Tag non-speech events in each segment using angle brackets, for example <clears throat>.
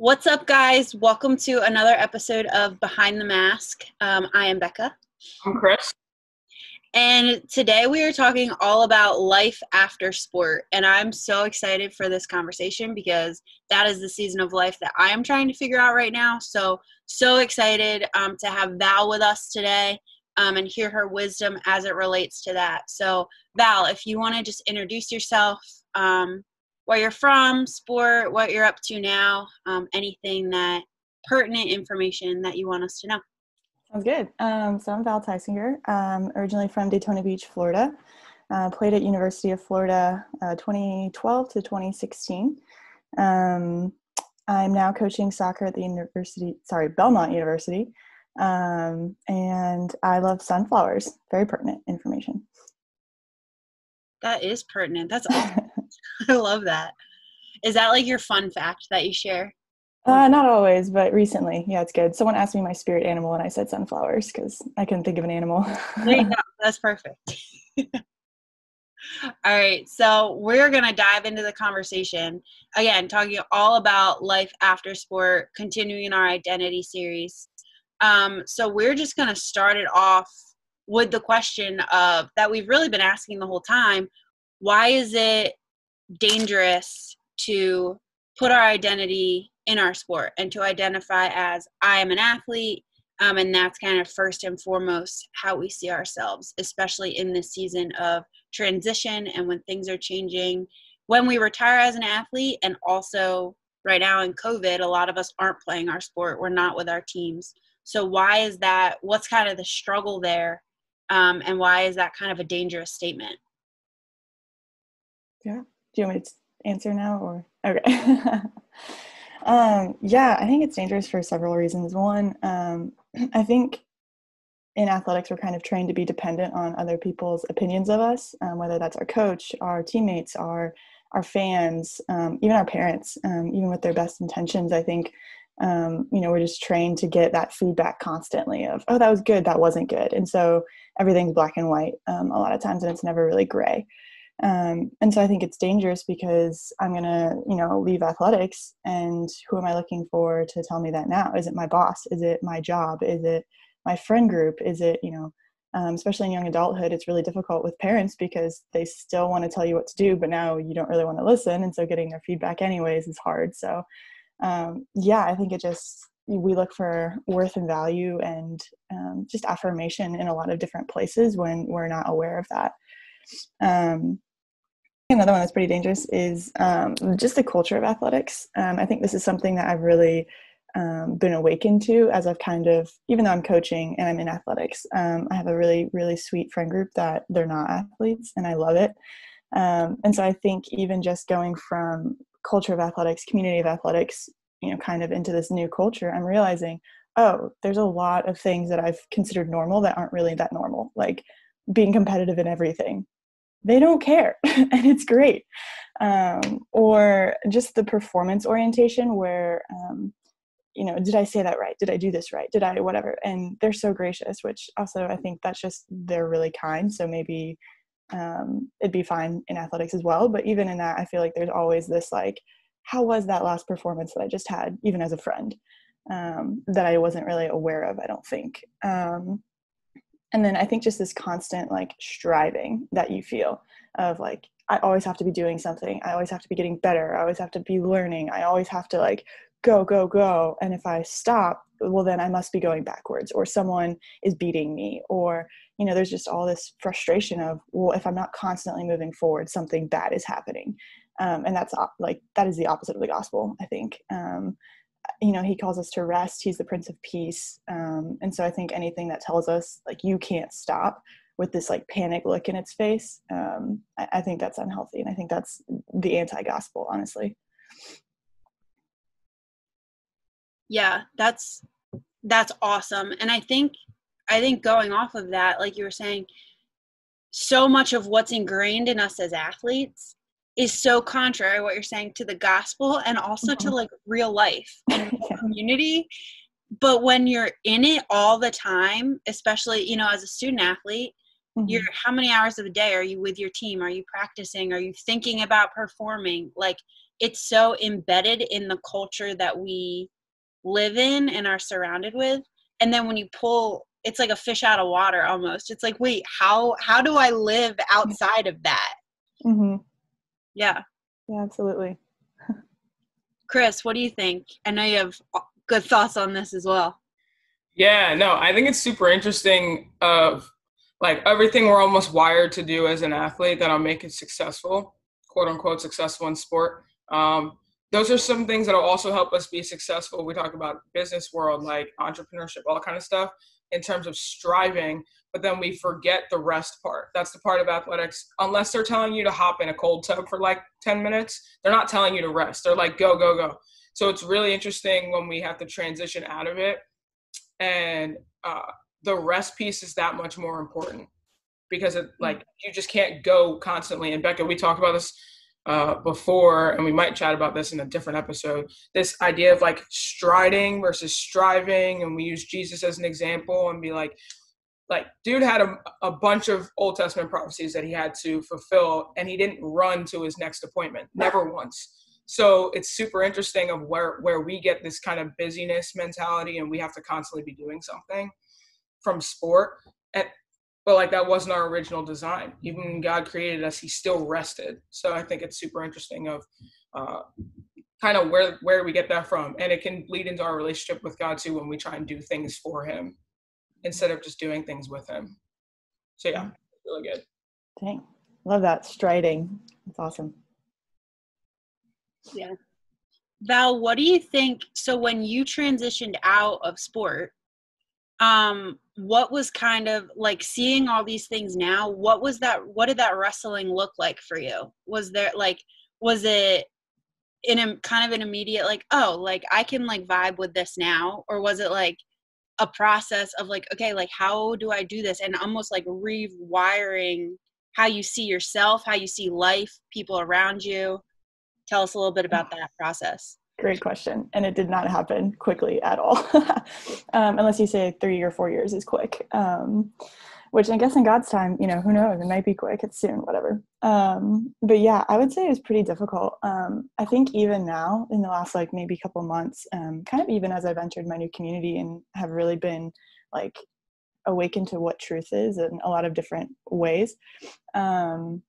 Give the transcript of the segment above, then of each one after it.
What's up, guys? Welcome to another episode of Behind the Mask. Um, I am Becca. I'm Chris. And today we are talking all about life after sport. And I'm so excited for this conversation because that is the season of life that I am trying to figure out right now. So, so excited um, to have Val with us today um, and hear her wisdom as it relates to that. So, Val, if you want to just introduce yourself, um, where you're from, sport, what you're up to now, um, anything that pertinent information that you want us to know. Sounds good. Um, so I'm Val Tysinger, um, originally from Daytona Beach, Florida. Uh, played at University of Florida uh, 2012 to 2016. Um, I'm now coaching soccer at the university, sorry, Belmont University. Um, and I love sunflowers. Very pertinent information. That is pertinent. That's awesome. <laughs> <laughs> I love that. Is that like your fun fact that you share? Uh, not always, but recently, yeah, it's good. Someone asked me my spirit animal, and I said sunflowers because I couldn't think of an animal. there you go. <laughs> That's perfect. <laughs> all right, so we're gonna dive into the conversation again, talking all about life after sport, continuing our identity series. Um, so we're just gonna start it off with the question of that we've really been asking the whole time: Why is it dangerous to put our identity in our sport and to identify as I am an athlete. Um, and that's kind of first and foremost how we see ourselves, especially in this season of transition and when things are changing. When we retire as an athlete, and also right now in COVID, a lot of us aren't playing our sport, we're not with our teams. So, why is that? What's kind of the struggle there? Um, and why is that kind of a dangerous statement? Yeah. Do you want me to answer now or? Okay. <laughs> Um, yeah, I think it's dangerous for several reasons. One, um, <clears throat> I think in athletics, we're kind of trained to be dependent on other people's opinions of us, um, whether that's our coach, our teammates, our our fans, um, even our parents, um, even with their best intentions. I think um, you know we're just trained to get that feedback constantly of oh that was good, that wasn't good, and so everything's black and white a lot of times, and it's never really gray. Um, and so I think it's dangerous because I'm going to, you know, leave athletics and who am I looking for to tell me that now? Is it my boss? Is it my job? Is it my friend group? Is it, you know, um, especially in young adulthood, it's really difficult with parents because they still want to tell you what to do, but now you don't really want to listen. And so getting their feedback anyways is hard. So, um, yeah, I think it just, we look for worth and value and um, just affirmation in a lot of different places when we're not aware of that. Um, Another one that's pretty dangerous is um, just the culture of athletics. Um, I think this is something that I've really um, been awakened to as I've kind of, even though I'm coaching and I'm in athletics, um, I have a really, really sweet friend group that they're not athletes and I love it. Um, and so I think even just going from culture of athletics, community of athletics, you know, kind of into this new culture, I'm realizing, oh, there's a lot of things that I've considered normal that aren't really that normal, like being competitive in everything they don't care <laughs> and it's great. Um, or just the performance orientation where um, you know did i say that right? Did i do this right? Did i whatever and they're so gracious which also i think that's just they're really kind so maybe um, it'd be fine in athletics as well but even in that i feel like there's always this like how was that last performance that i just had even as a friend um, that i wasn't really aware of i don't think? Um, and then i think just this constant like striving that you feel of like i always have to be doing something i always have to be getting better i always have to be learning i always have to like go go go. And if i stop well then i must be going backwards or someone is beating me or you know there's just all this frustration of well if i'm not constantly moving forward something bad is happening. Um, and that's like that is the opposite of the gospel i think. Um, you know he calls us to rest. He's the prince of peace. Um, and so i think anything that tells us like you can't stop with this like panic look in its face um, I, I think that's unhealthy. And i think that's the anti-gospel honestly. Yeah that's that's awesome. And i think i think going off of that like you were saying so much of what's ingrained in us as athletes is so contrary what you're saying to the gospel and also mm-hmm. to like real life <laughs> and yeah. community but when you're in it all the time especially you know as a student athlete mm-hmm. you're how many hours of a day are you with your team are you practicing are you thinking about performing like it's so embedded in the culture that we live in and are surrounded with and then when you pull it's like a fish out of water almost it's like wait how how do i live outside of that mm-hmm. Yeah. Yeah absolutely. Chris what do you think? I know you have good thoughts on this as well. Yeah no i think it's super interesting of like everything we're almost wired to do as an athlete that'll make it successful quote unquote successful in sport. Um, those are some things that'll also help us be successful. We talk about business world like entrepreneurship all kind of stuff in terms of striving but then we forget the rest part. That's the part of athletics. Unless they're telling you to hop in a cold tub for like 10 minutes they're not telling you to rest. They're like go go go. So it's really interesting when we have to transition out of it. And uh, the rest piece is that much more important because it like you just can't go constantly. And becca we talked about this uh, before, and we might chat about this in a different episode. This idea of like striding versus striving, and we use Jesus as an example and be like, like dude had a, a bunch of Old Testament prophecies that he had to fulfill, and he didn't run to his next appointment, never once. So it's super interesting of where where we get this kind of busyness mentality, and we have to constantly be doing something from sport. And but like that wasn't our original design. Even when God created us, He still rested. So I think it's super interesting of uh, kind of where where we get that from, and it can lead into our relationship with God too when we try and do things for Him instead of just doing things with Him. So yeah, really good. Dang, love that striding. It's awesome. Yeah. Val, what do you think? So when you transitioned out of sport, um what was kind of like seeing all these things now what was that what did that wrestling look like for you was there like was it in a kind of an immediate like oh like i can like vibe with this now or was it like a process of like okay like how do i do this and almost like rewiring how you see yourself how you see life people around you tell us a little bit about that process Great question. And it did not happen quickly at all, <laughs> um, unless you say three or four years is quick. Um, which I guess in God's time, you know, who knows? It might be quick. It's soon, whatever. Um, but yeah, I would say it was pretty difficult. Um, I think even now, in the last like maybe couple months, um, kind of even as I've entered my new community and have really been like awakened to what truth is in a lot of different ways. Um,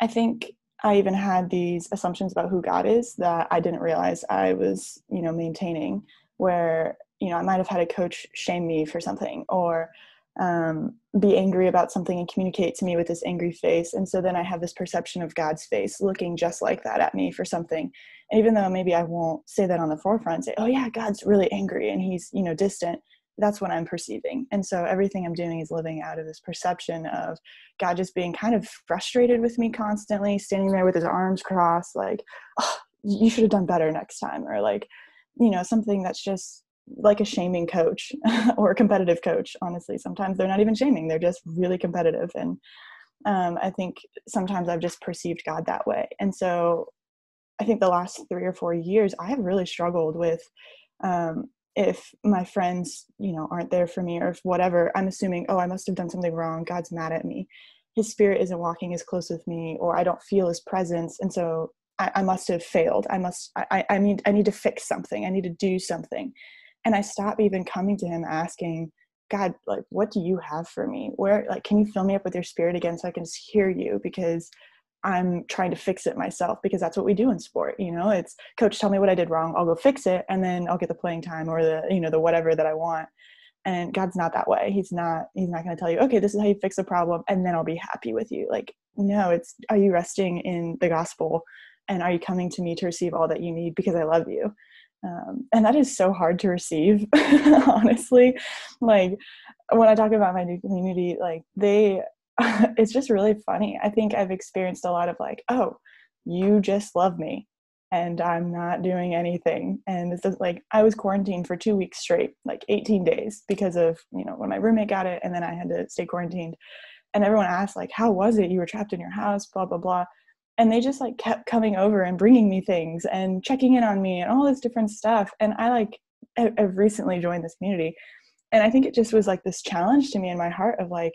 I think I even had these assumptions about who God is that I didn't realize I was, you know, maintaining. Where you know I might have had a coach shame me for something or um, be angry about something and communicate to me with this angry face, and so then I have this perception of God's face looking just like that at me for something. And even though maybe I won't say that on the forefront, say, "Oh yeah, God's really angry and He's you know distant," that's what I'm perceiving. And so everything I'm doing is living out of this perception of God just being kind of frustrated with me constantly, standing there with his arms crossed, like, oh, you should have done better next time, or like, you know, something that's just like a shaming coach <laughs> or a competitive coach. Honestly, sometimes they're not even shaming, they're just really competitive. And um, I think sometimes I've just perceived God that way. And so I think the last three or four years, I have really struggled with um, if my friends you know aren't there for me or if whatever i'm assuming oh i must have done something wrong god's mad at me his spirit isn't walking as close with me or i don't feel his presence and so i, I must have failed i must I, I i need to fix something i need to do something and i stop even coming to him asking god like what do you have for me where like can you fill me up with your spirit again so i can just hear you because I'm trying to fix it myself because that's what we do in sport. You know, it's coach, tell me what I did wrong. I'll go fix it. And then I'll get the playing time or the, you know, the whatever that I want. And God's not that way. He's not, he's not going to tell you, okay, this is how you fix a problem. And then I'll be happy with you. Like, no, it's, are you resting in the gospel? And are you coming to me to receive all that you need because I love you? Um, and that is so hard to receive, <laughs> honestly. Like, when I talk about my new community, like, they, <laughs> it's just really funny. I think I've experienced a lot of like, oh, you just love me and I'm not doing anything. And this is like I was quarantined for two weeks straight, like 18 days, because of you know when my roommate got it, and then I had to stay quarantined. And everyone asked like, "How was it? You were trapped in your house?" Blah blah blah. And they just like kept coming over and bringing me things and checking in on me and all this different stuff. And I like I've recently joined this community, and I think it just was like this challenge to me in my heart of like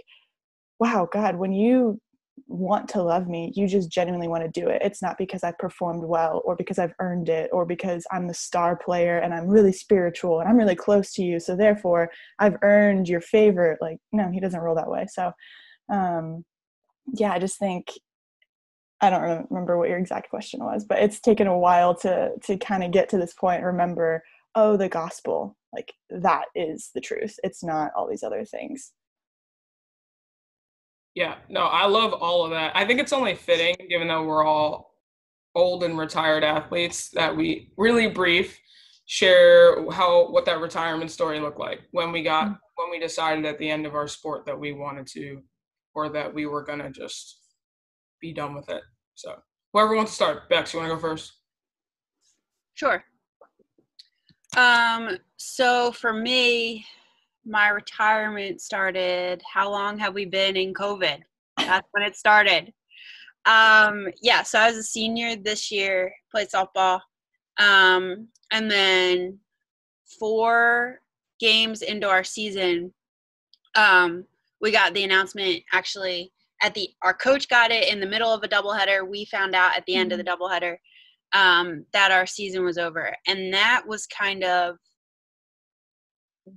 wow god when you want to love me. You just genuinely want to do it. It's not because I've performed well or because I've earned it or because I'm the star player and I'm really spiritual and I'm really close to you. So therefore, I've earned your favor. Like, no, he doesn't roll that way. So, um, yeah, I just think I don't remember what your exact question was, but it's taken a while to to kind of get to this point. Remember, oh, the gospel, like that is the truth. It's not all these other things. Yeah, no, I love all of that. I think it's only fitting, given that we're all old and retired athletes, that we really brief share how what that retirement story looked like when we got mm-hmm. when we decided at the end of our sport that we wanted to or that we were gonna just be done with it. So whoever wants to start, Bex, you want to go first? Sure. Um. So for me, my retirement started. How long have we been in COVID? That's when it started. Um. Yeah. So I was a senior this year. Played softball. Um. And then four games into our season, um, we got the announcement actually at the our coach got it in the middle of a doubleheader. We found out at the end mm-hmm. of the mm-hmm. doubleheader um, that our season was over, and that was kind of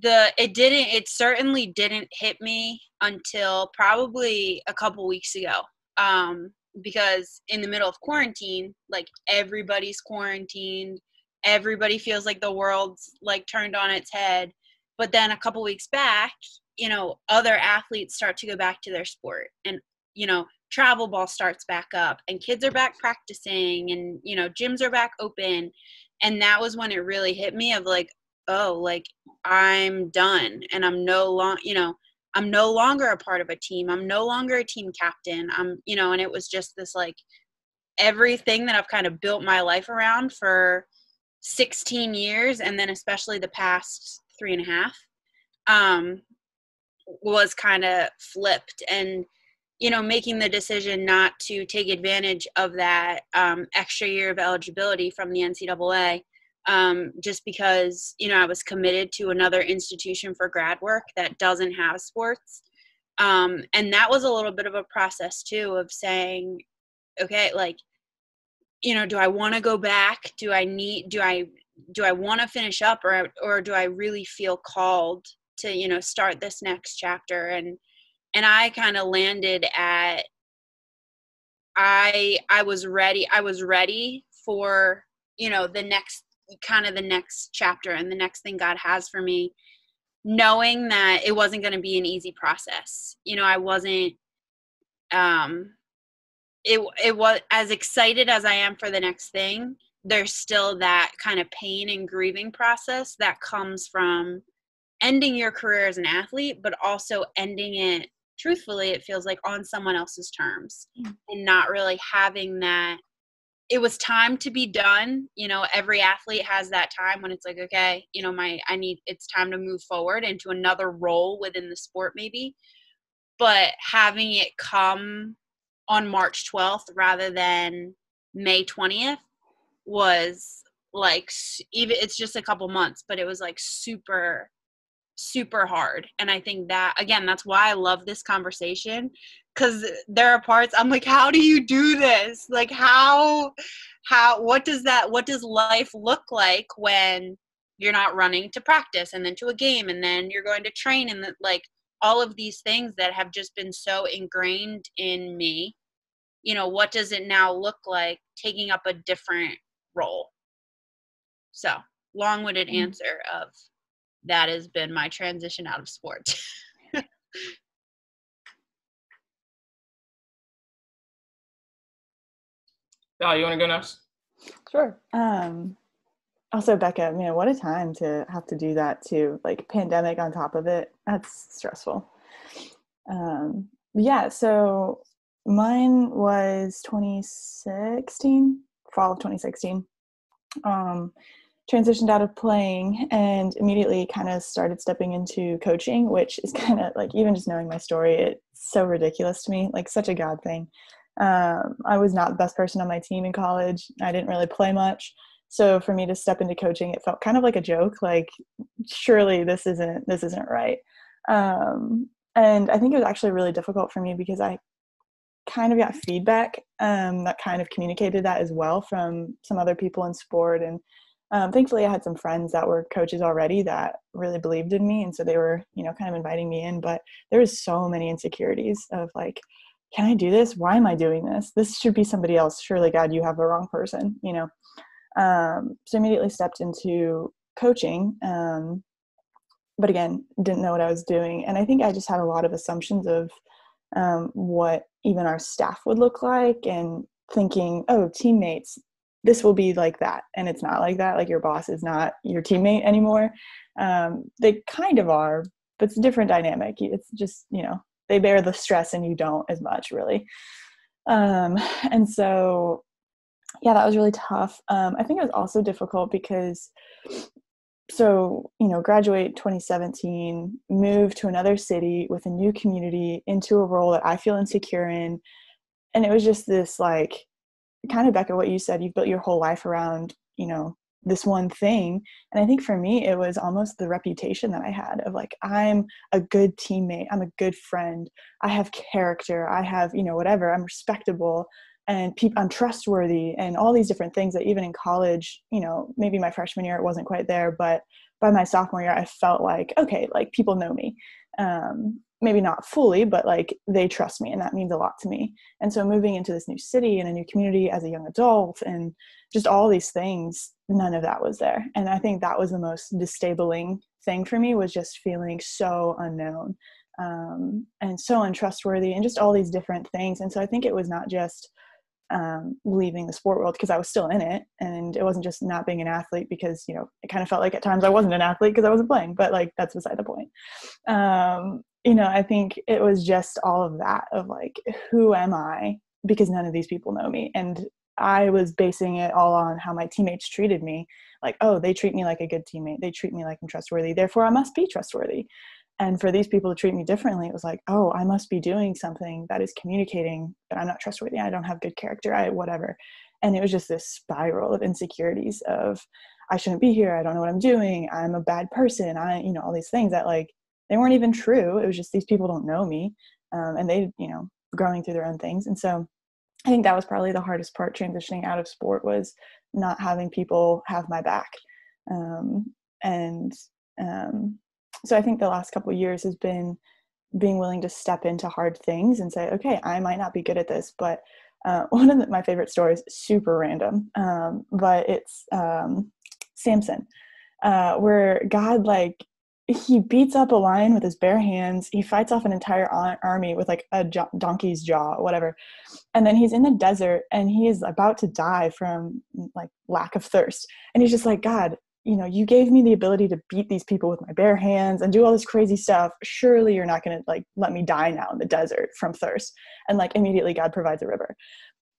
the it didn't it certainly didn't hit me until probably a couple weeks ago um, because in the middle of quarantine like everybody's quarantined everybody feels like the world's like turned on its head but then a couple weeks back you know other athletes start to go back to their sport and you know travel ball starts back up and kids are back practicing and you know gyms are back open. And that was when it really hit me of like oh like i'm done and i'm no long you know i'm no longer a part of a team. I'm no longer a team captain. I'm you know and it was just this like everything that i've kind of built my life around for 16 years and then especially the past three and a half um was kind of flipped. And you know, making the decision not to take advantage of that um, extra year of eligibility from the NCAA, um, just because you know I was committed to another institution for grad work that doesn't have sports, um, and that was a little bit of a process too of saying, okay, like, you know, do I want to go back? Do I need? Do I do I want to finish up, or or do I really feel called to you know start this next chapter and and I kind of landed at I I was ready I was ready for you know the next kind of the next chapter and the next thing God has for me knowing that it wasn't going to be an easy process. You know I wasn't um it it was as excited as I am for the next thing there's still that kind of pain and grieving process that comes from ending your career as an athlete but also ending it truthfully it feels like on someone else's terms and not really having that it was time to be done you know every athlete has that time when it's like okay you know my i need it's time to move forward into another role within the sport maybe. But having it come on march 12th rather than may 20th was like even it's just a couple months but it was like super super hard. And i think that again that's why i love this conversation because there are parts i'm like how do you do this? Like how how what does that what does life look like when you're not running to practice and then to a game and then you're going to train? And the, like all of these things that have just been so ingrained in me you know what does it now look like taking up a different role? So long-winded mm-hmm. answer of that has been my transition out of sports. <laughs> Val, you want to go next? Sure. Um, also, Becca, man, what a time to have to do that too. Like pandemic on top of it. That's stressful. Um, yeah. So mine was 2016, fall of 2016. Um, transitioned out of playing and immediately kind of started stepping into coaching, which is <laughs> kind of like even just knowing my story, it's so ridiculous to me, like such a God thing. Um, I was not the best person on my team in college. I didn't really play much. So for me to step into coaching, it felt kind of like a joke. Like, surely this isn't this isn't right. Um, and I think it was actually really difficult for me because I kind of got feedback um, that kind of communicated that as well from some other people in sport and um, thankfully i had some friends that were coaches already that really believed in me and so they were you know kind of inviting me in but there was so many insecurities of like can i do this? Why am i doing this? This should be somebody else. Surely god you have the wrong person you know? Um, so immediately stepped into coaching um, but again didn't know what i was doing and i think i just had a lot of assumptions of um, what even our staff would look like and thinking oh teammates this will be like that and it's not like that like your boss is not your teammate anymore. Um, they kind of are but it's a different dynamic. It's just you know they bear the stress and you don't as much really. Um, and so yeah that was really tough. Um, i think it was also difficult because so you know graduate 2017 move to another city with a new community into a role that i feel insecure in. And it was just this like kind of back at what you said you've built your whole life around you know this one thing and i think for me it was almost the reputation that i had of like i'm a good teammate i'm a good friend i have character i have you know whatever i'm respectable and pe- I'm trustworthy and all these different things that even in college, you know, maybe my freshman year it wasn't quite there, but by my sophomore year I felt like okay, like people know me. Um, maybe not fully, but like they trust me and that means a lot to me. And so moving into this new city and a new community as a young adult and just all these things, none of that was there. And I think that was the most disabling thing for me was just feeling so unknown um, and so untrustworthy and just all these different things. And so I think it was not just um, leaving the sport world because I was still in it, and it wasn't just not being an athlete because you know it kind of felt like at times I wasn't an athlete because I wasn't playing, but like that's beside the point. Um, you know, I think it was just all of that of like, who am I? Because none of these people know me, and I was basing it all on how my teammates treated me. Like, oh, they treat me like a good teammate. They treat me like I'm trustworthy. Therefore, I must be trustworthy and for these people to treat me differently it was like oh i must be doing something that is communicating that i'm not trustworthy i don't have good character i whatever and it was just this spiral of insecurities of i shouldn't be here i don't know what i'm doing i'm a bad person i you know all these things that like they weren't even true it was just these people don't know me um, and they you know growing through their own things and so i think that was probably the hardest part transitioning out of sport was not having people have my back um, and um, so i think the last couple years has been being willing to step into hard things and say okay i might not be good at this but uh, <laughs> one of the, my favorite stories super random um, but it's um, samson uh, where god like he beats up a lion with his bare hands. He fights off an entire army with like a donkey's jaw whatever. And then he's in the desert and he is about to die from mm, like lack of thirst. And he's just like god you know you gave me the ability to beat these people with my bare hands and do all this crazy stuff. Surely you're not going to like let me die now in the desert from thirst. And like immediately god provides a river.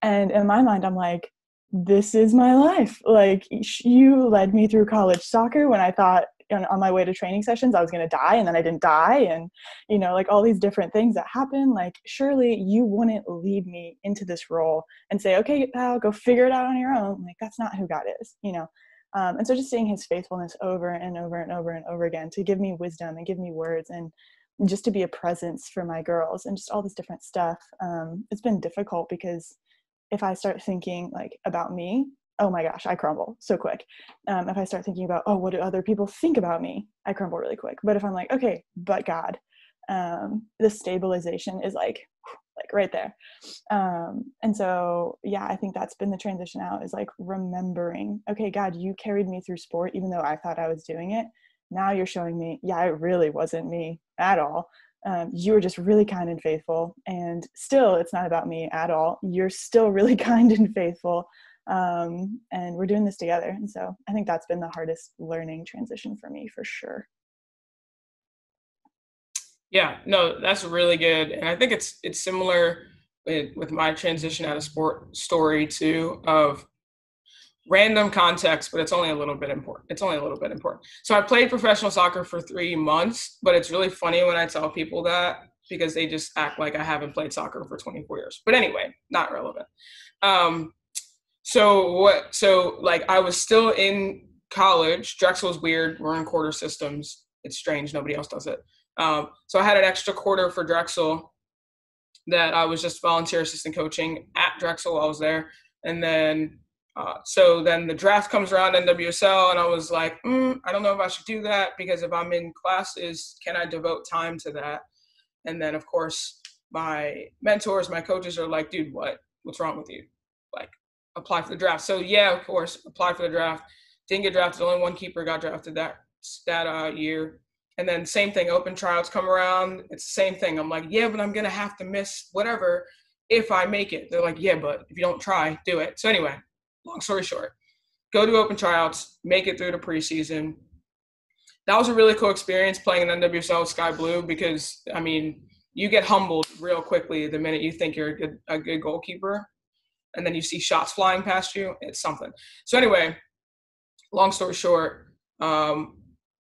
And in my mind i'm like this is my life. Like you led me through college soccer when i thought on my way to training sessions i was going to die and then i didn't die and you know like all these different things that happen like surely you wouldn't lead me into this role and say okay pal go figure it out on your own like that's not who god is you know um, and so just seeing his faithfulness over and over and over and over again to give me wisdom and give me words and just to be a presence for my girls and just all this different stuff. Um, it's been difficult because if I start thinking like about me, oh my gosh, I crumble so quick. Um, if I start thinking about, oh, what do other people think about me? I crumble really quick. But if I'm like, okay, but God, um, the stabilization is like like right there um, and so yeah i think that's been the transition out is like remembering okay god you carried me through sport even though i thought i was doing it now you're showing me yeah it really wasn't me at all um, you were just really kind and faithful and still it's not about me at all you're still <laughs> really kind and faithful um, and we're doing this together and so i think that's been the hardest learning transition for me for sure yeah, no, that's really good, and I think it's it's similar with, with my transition out of sport story too of random context, but it's only a little bit important. It's only a little bit important. So I played professional soccer for three months, but it's really funny when I tell people that because they just act like I haven't played soccer for 24 years. But anyway, not relevant. Um, so what? So like I was still in college. Drexel's weird. We're in quarter systems. It's strange. Nobody else does it. Um, so I had an extra quarter for Drexel, that I was just volunteer assistant coaching at Drexel while I was there. And then, uh, so then the draft comes around NWSL, and I was like, mm, I don't know if I should do that because if I'm in classes, can I devote time to that? And then, of course, my mentors, my coaches are like, dude, what? What's wrong with you? Like, apply for the draft. So yeah, of course, apply for the draft. Didn't get drafted. Only one keeper got drafted that that uh, year. And then same thing, open tryouts come around. It's the same thing. I'm like, yeah, but I'm gonna have to miss whatever if I make it. They're like, yeah, but if you don't try, do it. So anyway, long story short, go to open tryouts, make it through the preseason. That was a really cool experience playing in NWSL Sky Blue because I mean, you get humbled real quickly the minute you think you're a good, a good goalkeeper, and then you see shots flying past you. It's something. So anyway, long story short, um,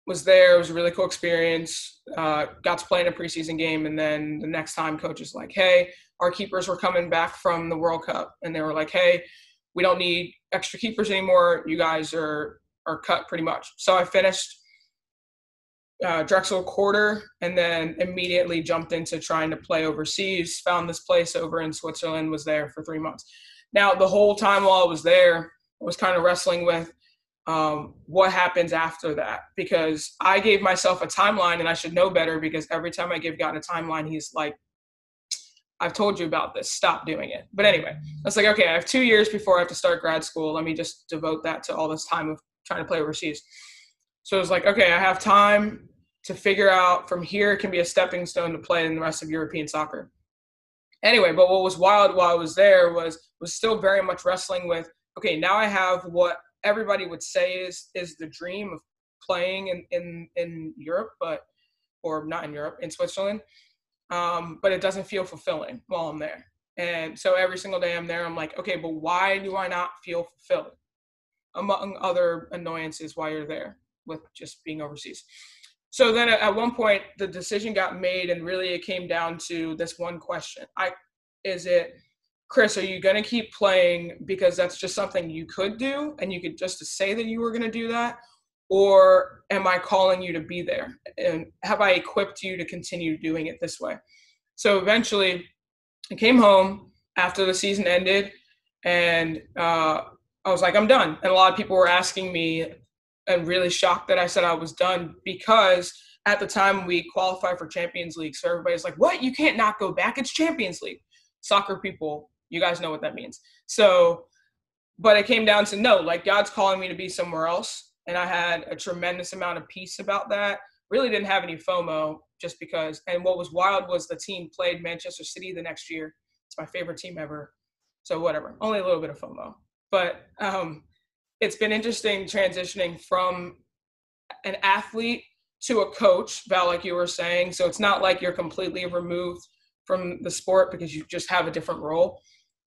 was there. It was a really cool experience. Uh, got to play in a preseason game, and then the next time, coach is like, "Hey, our keepers were coming back from the World Cup, and they were like, "Hey, we don't need extra keepers anymore. You guys are are cut pretty much." So I finished uh, Drexel quarter, and then immediately jumped into trying to play overseas. Found this place over in Switzerland. Was there for three months. Now the whole time while I was there, I was kind of wrestling with um, what happens after that because I gave myself a timeline and I should know better because every time I give God a timeline, he's like, I've told you about this, stop doing it. But anyway, I was like, okay, I have two years before I have to start grad school. Let me just devote that to all this time of trying to play overseas. So it was like, okay, I have time to figure out from here it can be a stepping stone to play in the rest of European soccer. Anyway, but what was wild while I was there was was still very much wrestling with, okay, now I have what everybody would say is is the dream of playing in in in Europe, but or not in Europe, in Switzerland. Um, but it doesn't feel fulfilling while I'm there. And so every single day I'm there, I'm like, okay, but why do I not feel fulfilled? Among other annoyances while you're there with just being overseas. So then at one point the decision got made and really it came down to this one question. I is it Chris, are you going to keep playing because that's just something you could do and you could just say that you were going to do that? Or am I calling you to be there? And have I equipped you to continue doing it this way? So eventually I came home after the season ended and uh, I was like, I'm done. And a lot of people were asking me and really shocked that I said I was done because at the time we qualified for Champions League. So everybody's like, what? You can't not go back. It's Champions League. Soccer people you guys know what that means. So, but it came down to no, like God's calling me to be somewhere else. And I had a tremendous amount of peace about that. Really didn't have any FOMO just because. And what was wild was the team played Manchester City the next year. It's my favorite team ever. So, whatever, only a little bit of FOMO. But um, it's been interesting transitioning from an athlete to a coach, Val, like you were saying. So, it's not like you're completely removed from the sport because you just have a different role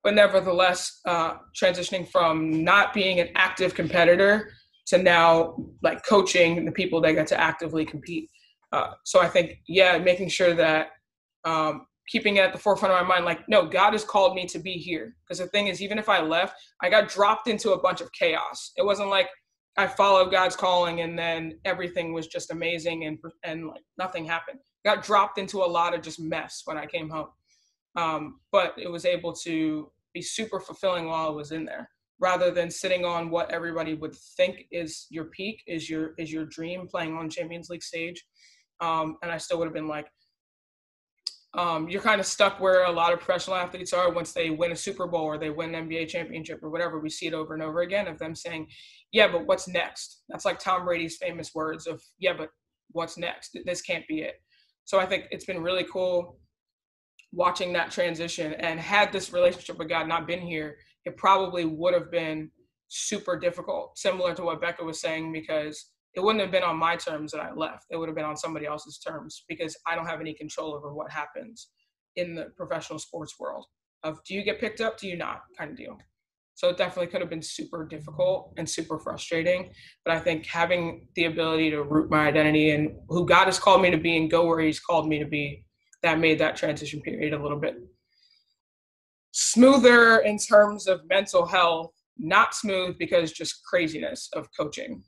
but nevertheless uh, transitioning from not being an active competitor to now like coaching the people that get to actively compete. Uh, so i think yeah making sure that um, keeping it at the forefront of my mind like no god has called me to be here. Because the thing is even if i left i got dropped into a bunch of chaos. It wasn't like i followed god's calling and then everything was just amazing and and like nothing happened. Got dropped into a lot of just mess when i came home um, but it was able to be super fulfilling while I was in there, rather than sitting on what everybody would think is your peak, is your is your dream playing on Champions League stage. Um, and I still would have been like, um, you're kind of stuck where a lot of professional athletes are once they win a Super Bowl or they win an NBA championship or whatever. We see it over and over again of them saying, "Yeah, but what's next?" That's like Tom Brady's famous words of, "Yeah, but what's next? This can't be it." So I think it's been really cool watching that transition and had this relationship with God not been here, it probably would have been super difficult, similar to what Becca was saying, because it wouldn't have been on my terms that I left. It would have been on somebody else's terms because I don't have any control over what happens in the professional sports world of do you get picked up, do you not kind of deal. So it definitely could have been super difficult and super frustrating. But I think having the ability to root my identity and who God has called me to be and go where he's called me to be that made that transition period a little bit smoother in terms of mental health, not smooth because just craziness of coaching.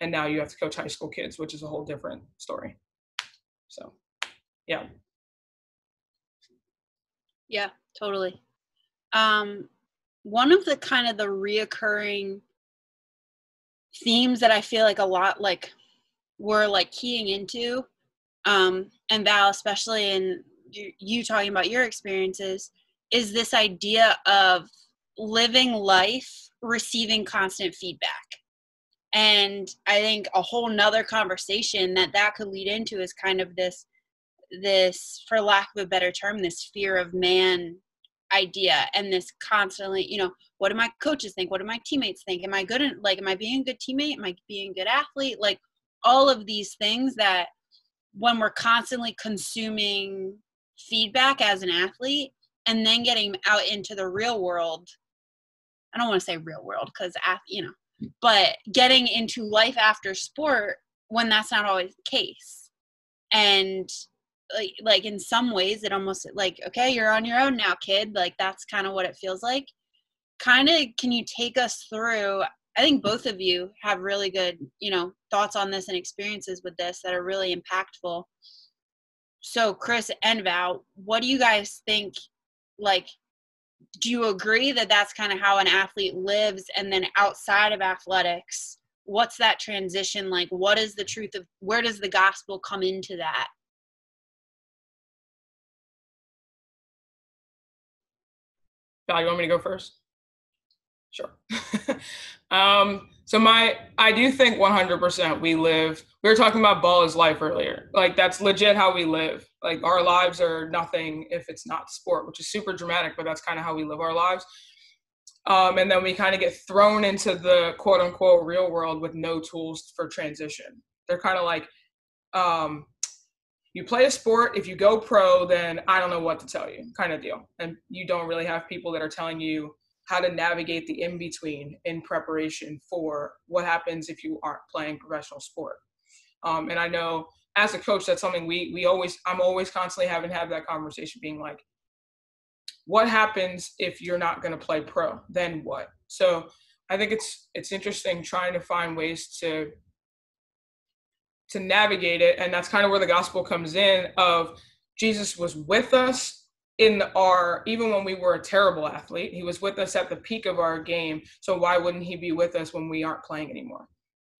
And now you have to coach high school kids, which is a whole different story. So, yeah. Yeah, totally. Um, one of the kind of the reoccurring themes that I feel like a lot like we're like keying into, um, and Val, especially in you talking about your experiences, is this idea of living life receiving constant feedback. And I think a whole nother conversation that that could lead into is kind of this, this, for lack of a better term, this fear of man idea and this constantly, you know, what do my coaches think? What do my teammates think? Am I good? In, like, am I being a good teammate? Am I being a good athlete? Like all of these things that when we're constantly consuming feedback as an athlete and then getting out into the real world i don't want to say real world because you know but getting into life after sport when that's not always the case. And like like in some ways it almost like okay you're on your own now kid like that's kind of what it feels like. Kind of can you take us through i think both of you have really good you know thoughts on this and experiences with this that are really impactful. So chris and val what do you guys think like do you agree that that's kind of how an athlete lives? And then outside of athletics what's that transition like? What is the truth of where does the gospel come into that? Val, you want me to go first? Sure. <laughs> um, so my, I do think 100% we live. We were talking about ball is life earlier. Like that's legit how we live. Like our lives are nothing if it's not sport, which is super dramatic, but that's kind of how we live our lives. Um, and then we kind of get thrown into the quote unquote real world with no tools for transition. They're kind of like, um, you play a sport. If you go pro, then I don't know what to tell you, kind of deal. And you don't really have people that are telling you how to navigate the in between in preparation for what happens if you aren't playing professional sport. Um, and I know as a coach, that's something we we always I'm always constantly having to have that conversation, being like, what happens if you're not going to play pro? Then what? So I think it's it's interesting trying to find ways to to navigate it, and that's kind of where the gospel comes in. Of Jesus was with us in our even when we were a terrible athlete he was with us at the peak of our game so why wouldn't he be with us when we aren't playing anymore?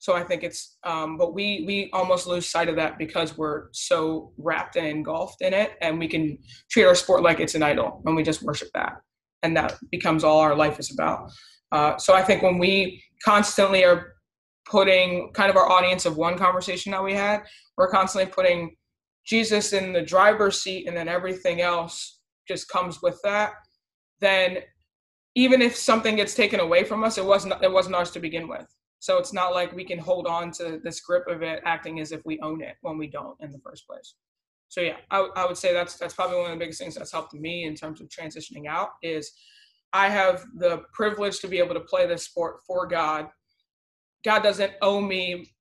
So i think it's um, but we we almost lose sight of that because we're so wrapped and engulfed in it and we can treat our sport like it's an idol and we just worship that and that becomes all our life is about. Uh, so i think when we constantly are putting kind of our audience of one conversation that we had we're constantly putting jesus in the driver's seat and then everything else just comes with that, then even if something gets taken away from us, it wasn't it wasn't ours to begin with. So it's not like we can hold on to this grip of it, acting as if we own it when we don't in the first place. So yeah, I, I would say that's that's probably one of the biggest things that's helped me in terms of transitioning out is I have the privilege to be able to play this sport for God. God doesn't owe me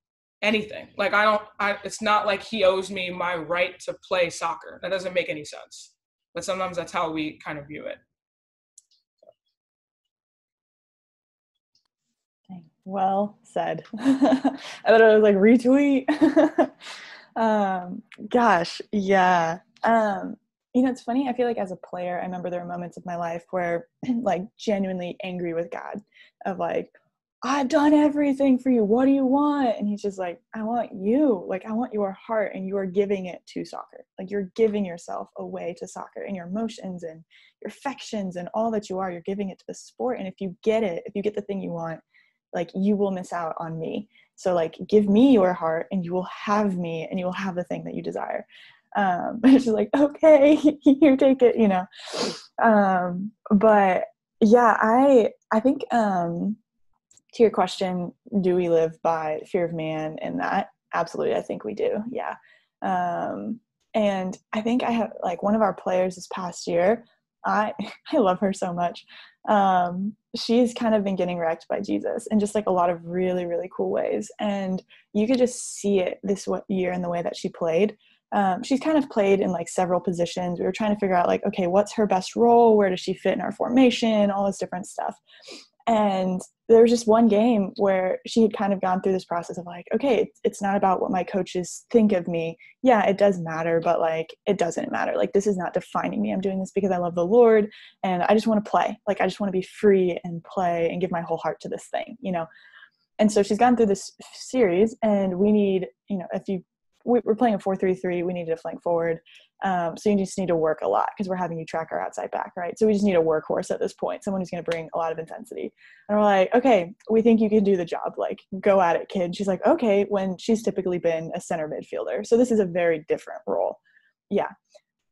anything. Like I don't. I, it's not like He owes me my right to play soccer. That doesn't make any sense but sometimes that's how we kind of view it. Well said. <laughs> I thought it was like retweet. <laughs> um, gosh, yeah. Um, you know, it's funny. I feel like as a player, I remember there were moments of my life where, <clears throat> like, genuinely angry with God, of like, I've done everything for you. What do you want? And he's just like, I want you. Like, I want your heart. And you are giving it to soccer. Like, you're giving yourself away to soccer and your emotions and your affections and all that you are. You're giving it to the sport. And if you get it, if you get the thing you want, like, you will miss out on me. So, like, give me your heart and you will have me and you will have the thing that you desire. Um, but <laughs> it's like, okay, <laughs> you take it, you know. Um, but yeah, I, I think, um, to your question, do we live by fear of man and that? Absolutely, I think we do. Yeah. Um, and I think I have like one of our players this past year. I <laughs> I love her so much. Um, she's kind of been getting wrecked by Jesus in just like a lot of really really cool ways, and you could just see it this year in the way that she played. Um, she's kind of played in like several positions. We were trying to figure out like, okay, what's her best role? Where does she fit in our formation? All this different stuff. And there was just one game where she had kind of gone through this process of like, okay, it's not about what my coaches think of me. Yeah, it does matter, but like, it doesn't matter. Like, this is not defining me. I'm doing this because I love the Lord and I just want to play. Like, I just want to be free and play and give my whole heart to this thing, you know? And so she's gone through this series, and we need, you know, if you we're playing a 4-3-3 we need to flank forward um, so you just need to work a lot because we're having you track our outside back, right? So we just need a workhorse at this point, someone who's going to bring a lot of intensity. And we're like, okay, we think you can do the job. Like, go at it, kid. She's like, okay, when she's typically been a center midfielder. So this is a very different role. Yeah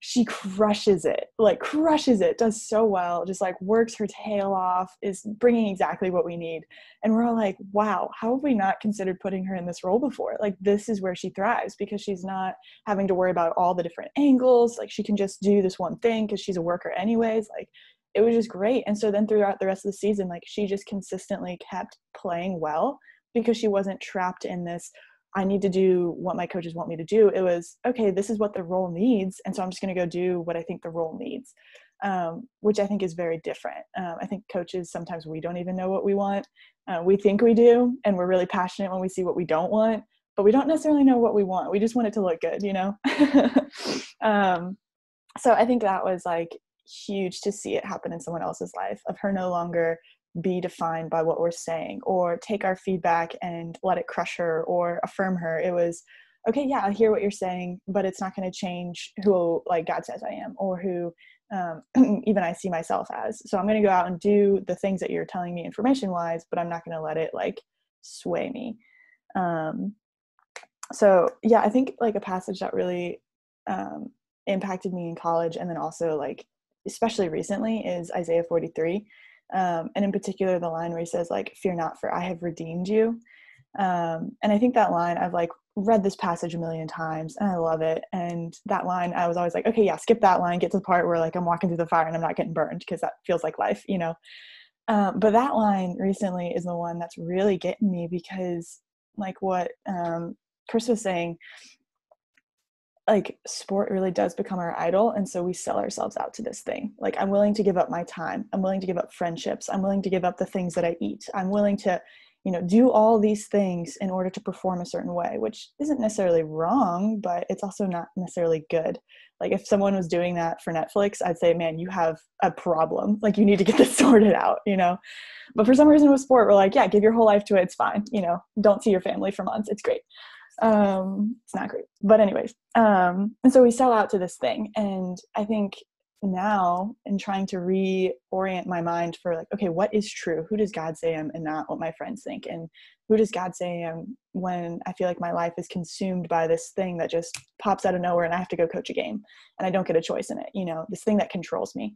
she crushes it like crushes it does so well just like works her tail off is bringing exactly what we need. And we're all like wow how have we not considered putting her in this role before? Like this is where she thrives because she's not having to worry about all the different angles. Like she can just do this one thing because she's a worker anyways. Like it was just great. And so then throughout the rest of the season like she just consistently kept playing well because she wasn't trapped in this I need to do what my coaches want me to do. It was, okay, this is what the role needs. And so I'm just going to go do what I think the role needs, um, which I think is very different. Um, I think coaches, sometimes we don't even know what we want. Uh, we think we do, and we're really passionate when we see what we don't want, but we don't necessarily know what we want. We just want it to look good, you know? <laughs> um, so I think that was like huge to see it happen in someone else's life of her no longer be defined by what we're saying or take our feedback and let it crush her or affirm her. It was okay yeah i hear what you're saying but it's not going to change who like god says i am or who um, <clears throat> even i see myself as. So i'm going to go out and do the things that you're telling me information wise but i'm not going to let it like sway me. Um, so yeah i think like a passage that really um, impacted me in college and then also like especially recently is isaiah 43 um, and in particular the line where he says like fear not for i have redeemed you. Um, and i think that line i've like read this passage a million times and i love it. And that line i was always like okay yeah skip that line. Get to the part where like i'm walking through the fire and i'm not getting burned because that feels like life you know? Um, but that line recently is the one that's really getting me because like what um, chris was saying like sport really does become our idol and so we sell ourselves out to this thing. Like i'm willing to give up my time. I'm willing to give up friendships. I'm willing to give up the things that i eat. I'm willing to you know do all these things in order to perform a certain way which isn't necessarily wrong but it's also not necessarily good. Like if someone was doing that for netflix i'd say man you have a problem. Like you need to get this <laughs> sorted out you know? But for some reason with sport we're like yeah give your whole life to it. It's fine. You know don't see your family for months. It's great um it's not great. But anyways um and so we sell out to this thing and i think now in trying to reorient my mind for like okay what is true? Who does god say i am and not what my friends think? And who does god say i am when i feel like my life is consumed by this thing that just pops out of nowhere and i have to go coach a game and i don't get a choice in it you know this thing that controls me.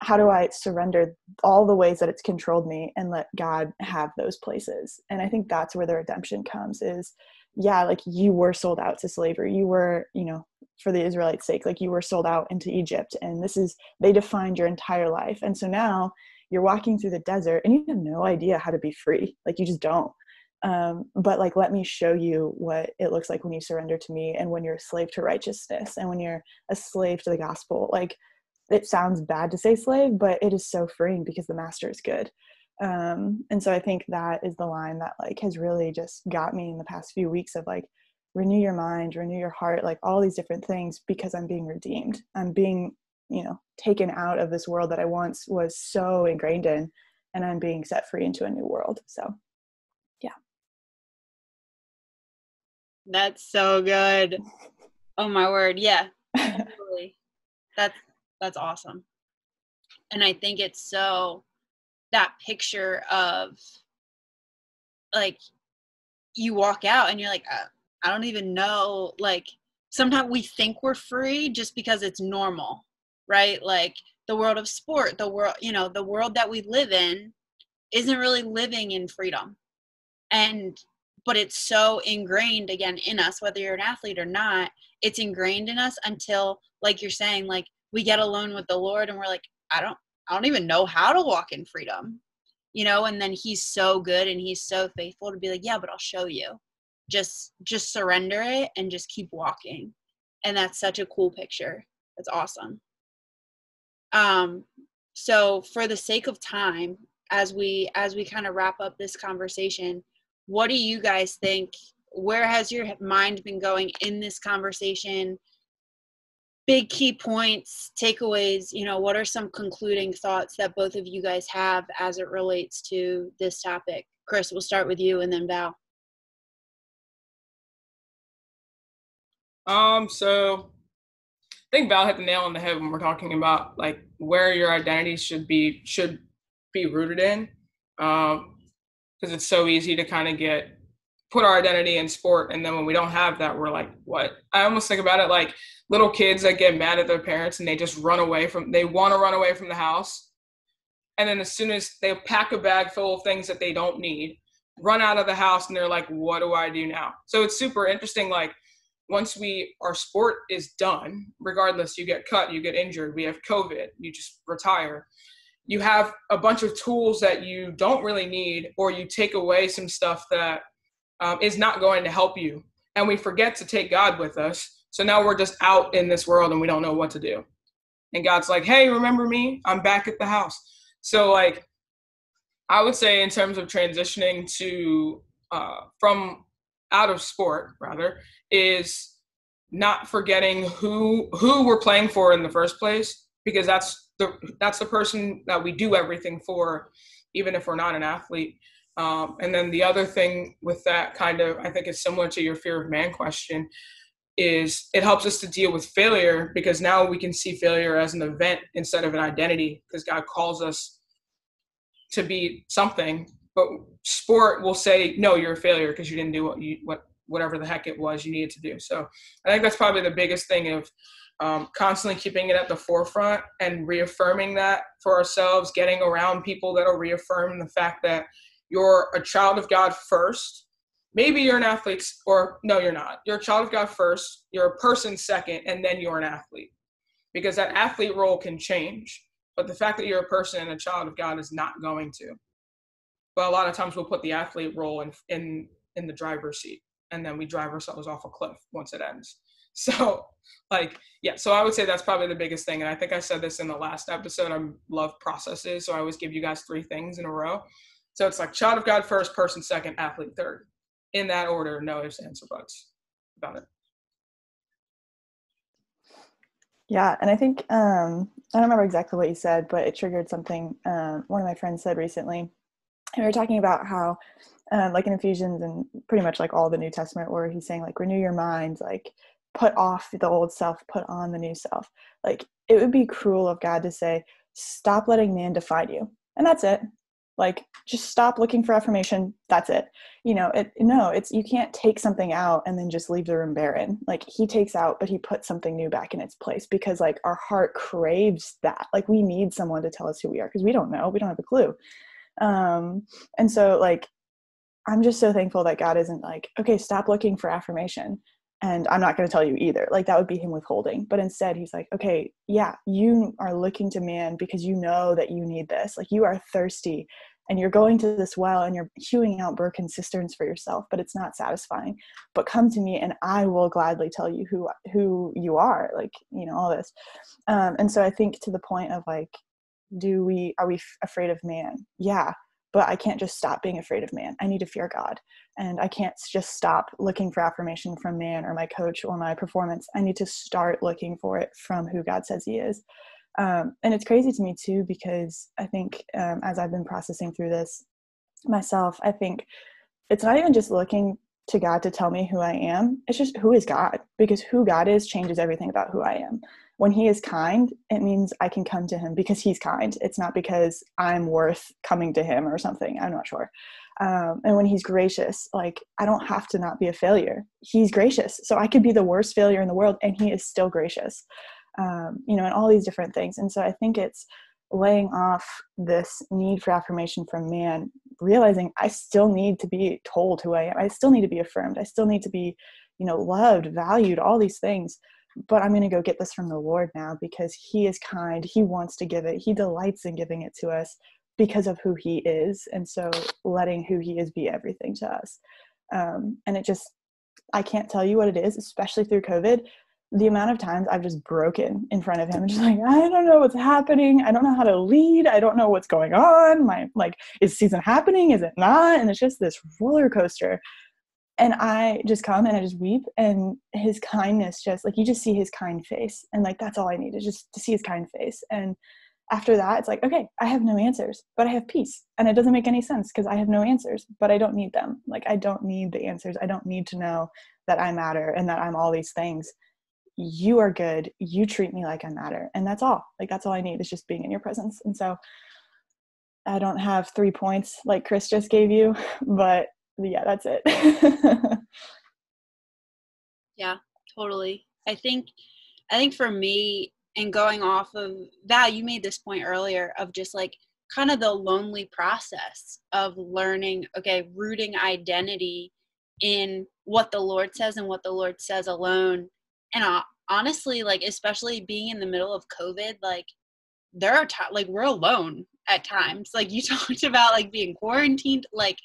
How do i surrender all the ways that it's controlled me and let god have those places? And i think that's where the redemption comes is yeah like you were sold out to slavery. You were you know for the israelites sake like you were sold out into egypt and this is they defined your entire life. And so now you're walking through the desert and you have no idea how to be free. Like you just don't. Um, but like let me show you what it looks like when you surrender to me and when you're a slave to righteousness and when you're a slave to the gospel. Like it sounds bad to say slave but it is so freeing because the master is good um, and so i think that is the line that like has really just got me in the past few weeks of like renew your mind renew your heart like all these different things because i'm being redeemed. I'm being you know taken out of this world that i once was so ingrained in and i'm being set free into a new world. So yeah. That's so good. Oh my word. Yeah <laughs> that's that's awesome. And i think it's so that picture of like you walk out and you're like uh, i don't even know like sometimes we think we're free just because it's normal right? Like the world of sport the world you know the world that we live in isn't really living in freedom. And but it's so ingrained again in us whether you're an athlete or not it's ingrained in us until like you're saying like we get alone with the lord and we're like i don't I don't even know how to walk in freedom. You know, and then he's so good and he's so faithful to be like, yeah, but I'll show you. Just just surrender it and just keep walking. And that's such a cool picture. That's awesome. Um so for the sake of time, as we as we kind of wrap up this conversation what do you guys think where has your mind been going in this conversation big key points takeaways you know what are some concluding thoughts that both of you guys have as it relates to this topic? Chris we'll start with you and then val. Um so i think val hit the nail on the head when we're talking about like where your identity should be should be rooted in. Um because it's so easy to kind of get put our identity in sport and then when we don't have that we're like what? I almost think about it like little kids that get mad at their parents and they just run away from they want to run away from the house. And then as soon as they pack a bag full of things that they don't need run out of the house and they're like what do i do now? So it's super interesting like once we our sport is done regardless you get cut you get injured we have covid you just retire. You have a bunch of tools that you don't really need or you take away some stuff that um, is not going to help you. And we forget to take God with us. So now we're just out in this world and we don't know what to do. And God's like, hey, remember me? I'm back at the house. So, like, I would say, in terms of transitioning to uh, from out of sport, rather, is not forgetting who who we're playing for in the first place because that's the that's the person that we do everything for even if we're not an athlete um, and then the other thing with that kind of, I think it's similar to your fear of man question, is it helps us to deal with failure because now we can see failure as an event instead of an identity because God calls us to be something. But sport will say, no, you're a failure because you didn't do what you, what, whatever the heck it was you needed to do. So I think that's probably the biggest thing of um, constantly keeping it at the forefront and reaffirming that for ourselves, getting around people that'll reaffirm the fact that you're a child of God first. Maybe you're an athlete, or no, you're not. You're a child of God first, you're a person second, and then you're an athlete. Because that athlete role can change. But the fact that you're a person and a child of God is not going to. But a lot of times we'll put the athlete role in in in the driver's seat and then we drive ourselves off a cliff once it ends. <laughs> So, like, yeah, so I would say that's probably the biggest thing. And I think I said this in the last episode. I love processes. So I always give you guys three things in a row. So it's like child of God first, person second, athlete third. In that order, no ifs, ands, or buts about it. Yeah, and I think um, I don't remember exactly what you said, but it triggered something uh, one of my friends said recently. And we were talking about how, uh, like in Ephesians and pretty much like all the New Testament, where he's saying like renew your mind, like put off the old self, put on the new self. Like it would be cruel of God to say, stop letting man define you, and that's it like just stop looking for affirmation that's it you know it no it's you can't take something out and then just leave the room barren like he takes out but he puts something new back in its place because like our heart craves that like we need someone to tell us who we are because we don't know we don't have a clue um and so like i'm just so thankful that god isn't like okay stop looking for affirmation and I'm not going to tell you either. Like that would be him withholding. But instead, he's like, okay, yeah, you are looking to man because you know that you need this. Like you are thirsty and you're going to this well and you're hewing out broken cisterns for yourself, but it's not satisfying. But come to me and I will gladly tell you who who you are. Like you know all this. Um, and so I think to the point of like, do we are we f- afraid of man? Yeah, but I can't just stop being afraid of man. I need to fear God. And I can't just stop looking for affirmation from man or my coach or my performance. I need to start looking for it from who God says He is. Um, and it's crazy to me too, because I think um, as I've been processing through this myself, I think it's not even just looking to God to tell me who I am. It's just who is God, because who God is changes everything about who I am when he is kind, it means I can come to him because he's kind. It's not because I'm worth coming to him or something. I'm not sure. Um, and when he's gracious, like I don't have to not be a failure. He's gracious. So I could be the worst failure in the world and he is still gracious. Um, you know, and all these different things. And so I think it's laying off this need for affirmation from man, realizing I still need to be told who I am. I still need to be affirmed. I still need to be, you know, loved, valued, all these things but I'm going to go get this from the Lord now because He is kind. He wants to give it. He delights in giving it to us because of who He is. And so letting who He is be everything to us. Um, and it just, I can't tell you what it is, especially through COVID. The amount of times I've just broken in front of him and just like, I don't know what's happening. I don't know how to lead. I don't know what's going on. My like, is season happening? Is it not? And it's just this roller coaster. And I just come and I just weep and his kindness just like you just see his kind face. And like that's all I need is just to see his kind face. And after that, it's like, okay, I have no answers, but I have peace. And it doesn't make any sense because I have no answers, but I don't need them. Like I don't need the answers. I don't need to know that I matter and that I'm all these things you are good you treat me like i matter and that's all. Like that's all i need is just being in your presence. And so i don't have three points like chris just gave you <laughs> but yeah that's it. <laughs> Yeah totally. I think i think for me and going off of that you made this point earlier of just like kind of the lonely process of learning okay rooting identity in what the lord says and what the lord says alone and uh, honestly like especially being in the middle of covid like there are times like we're alone at times. Like you <laughs> talked about like being quarantined like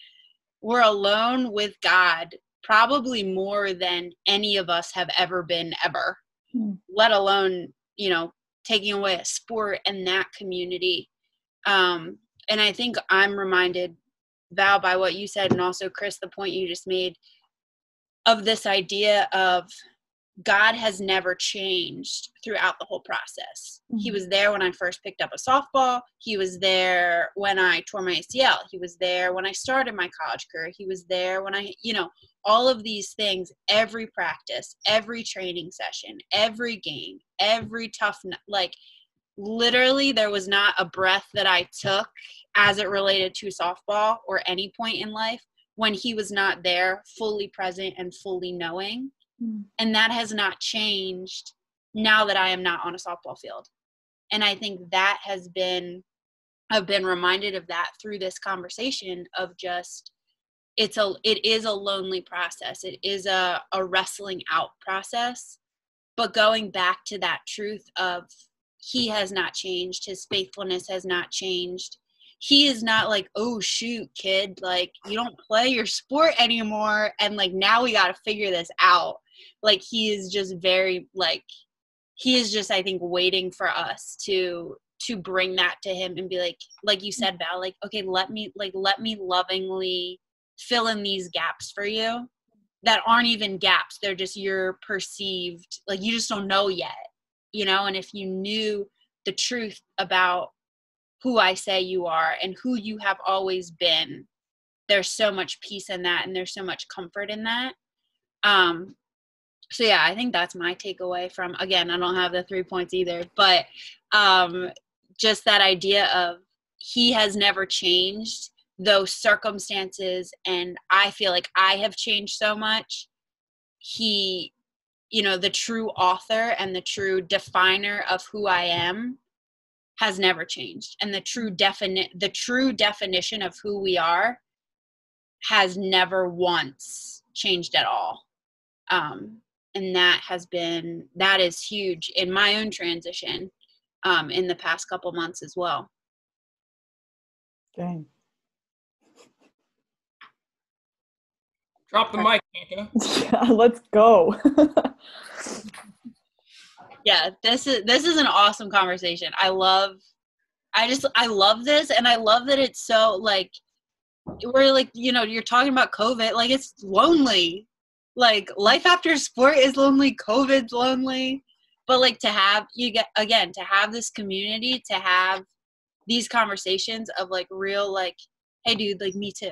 we're alone with god probably more than any of us have ever been ever. Mm. let alone you know taking away a sport and that community. Um and i think i'm reminded val by what you said and also chris the point you just made of this idea of God has never changed throughout the whole process. Mm-hmm. He was there when I first picked up a softball. He was there when I tore my ACL. He was there when I started my college career. He was there when I, you know, all of these things, every practice, every training session, every game, every tough, like literally, there was not a breath that I took as it related to softball or any point in life when he was not there, fully present and fully knowing Mm. And that has not changed now that I am not on a softball field. And I think that has been, I've been reminded of that through this conversation of just, it's a, it is a lonely process. It is a, a wrestling out process. But going back to that truth of he has not changed, his faithfulness has not changed he is not like, oh shoot, kid, like you don't play your sport anymore, and like now we got to figure this out like he is just very like he is just i think waiting for us to to bring that to him and be like like you said val like okay let me like let me lovingly fill in these gaps for you that aren't even gaps. They're just your perceived like you just don't know yet you know? And if you knew the truth about who i say you are and who you have always been there's so much peace in that and there's so much comfort in that. Um so yeah i think that's my takeaway from again i don't have the three points either but um just that idea of he has never changed those circumstances and i feel like i have changed so much. He you know the true author and the true definer of who i am has never changed and the true definite the true definition of who we are has never once changed at all. Um and that has been that is huge in my own transition um, in the past couple months as well. Dang. Drop the mic, <laughs> yeah, let's go. yeah, this is this is an awesome conversation. I love I just I love this and I love that it's so like we're like, you know, you're talking about COVID, like it's lonely like life after sport is lonely covid's lonely. But like to have you get again to have this community to have these conversations of like real like hey dude like me too.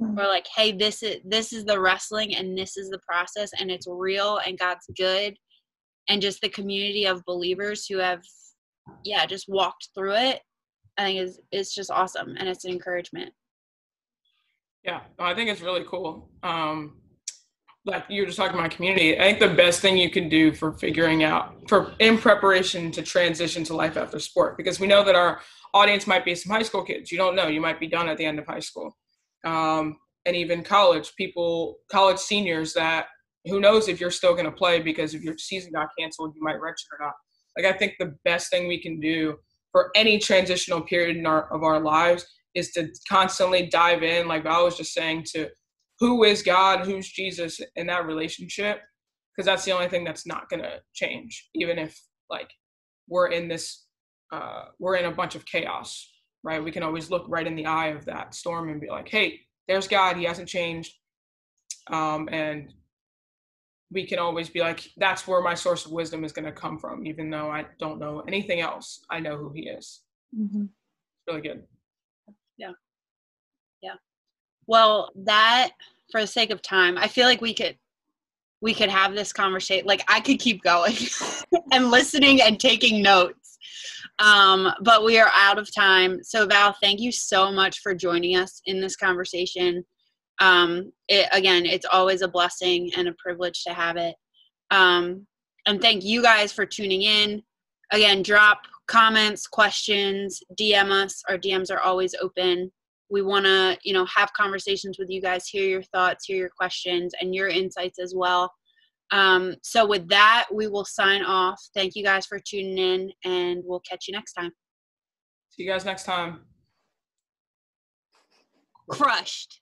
Mm-hmm. or like hey this is this is the wrestling and this is the process and it's real and god's good. And just the community of believers who have yeah just walked through it i think is it's just awesome and it's an encouragement. Yeah i think it's really cool. Um like you were just talking about community, I think the best thing you can do for figuring out for in preparation to transition to life after sport, because we know that our audience might be some high school kids. You don't know, you might be done at the end of high school, um, and even college people, college seniors that who knows if you're still going to play because if your season got canceled, you might redshirt or not. Like I think the best thing we can do for any transitional period in our of our lives is to constantly dive in, like I was just saying, to who is God, who's Jesus in that relationship, because that's the only thing that's not going to change even if like we're in this uh, we're in a bunch of chaos right? We can always look right in the eye of that storm and be like hey there's god he hasn't changed. Um, and we can always be like that's where my source of wisdom is going to come from even though i don't know anything else. I know who he is. Mm-hmm. really good. Yeah yeah well that for the sake of time i feel like we could we could have this conversation like i could keep going <laughs> and listening and taking notes. Um, but we are out of time. So val thank you so much for joining us in this conversation. Um, it, again it's always a blessing and a privilege to have it. Um, and thank you guys for tuning in. Again drop comments questions dm us. Our dms are always open we want to you know have conversations with you guys hear your thoughts hear your questions and your insights as well. Um, so with that we will sign off. Thank you guys for tuning in and we'll catch you next time. See you guys next time. Crushed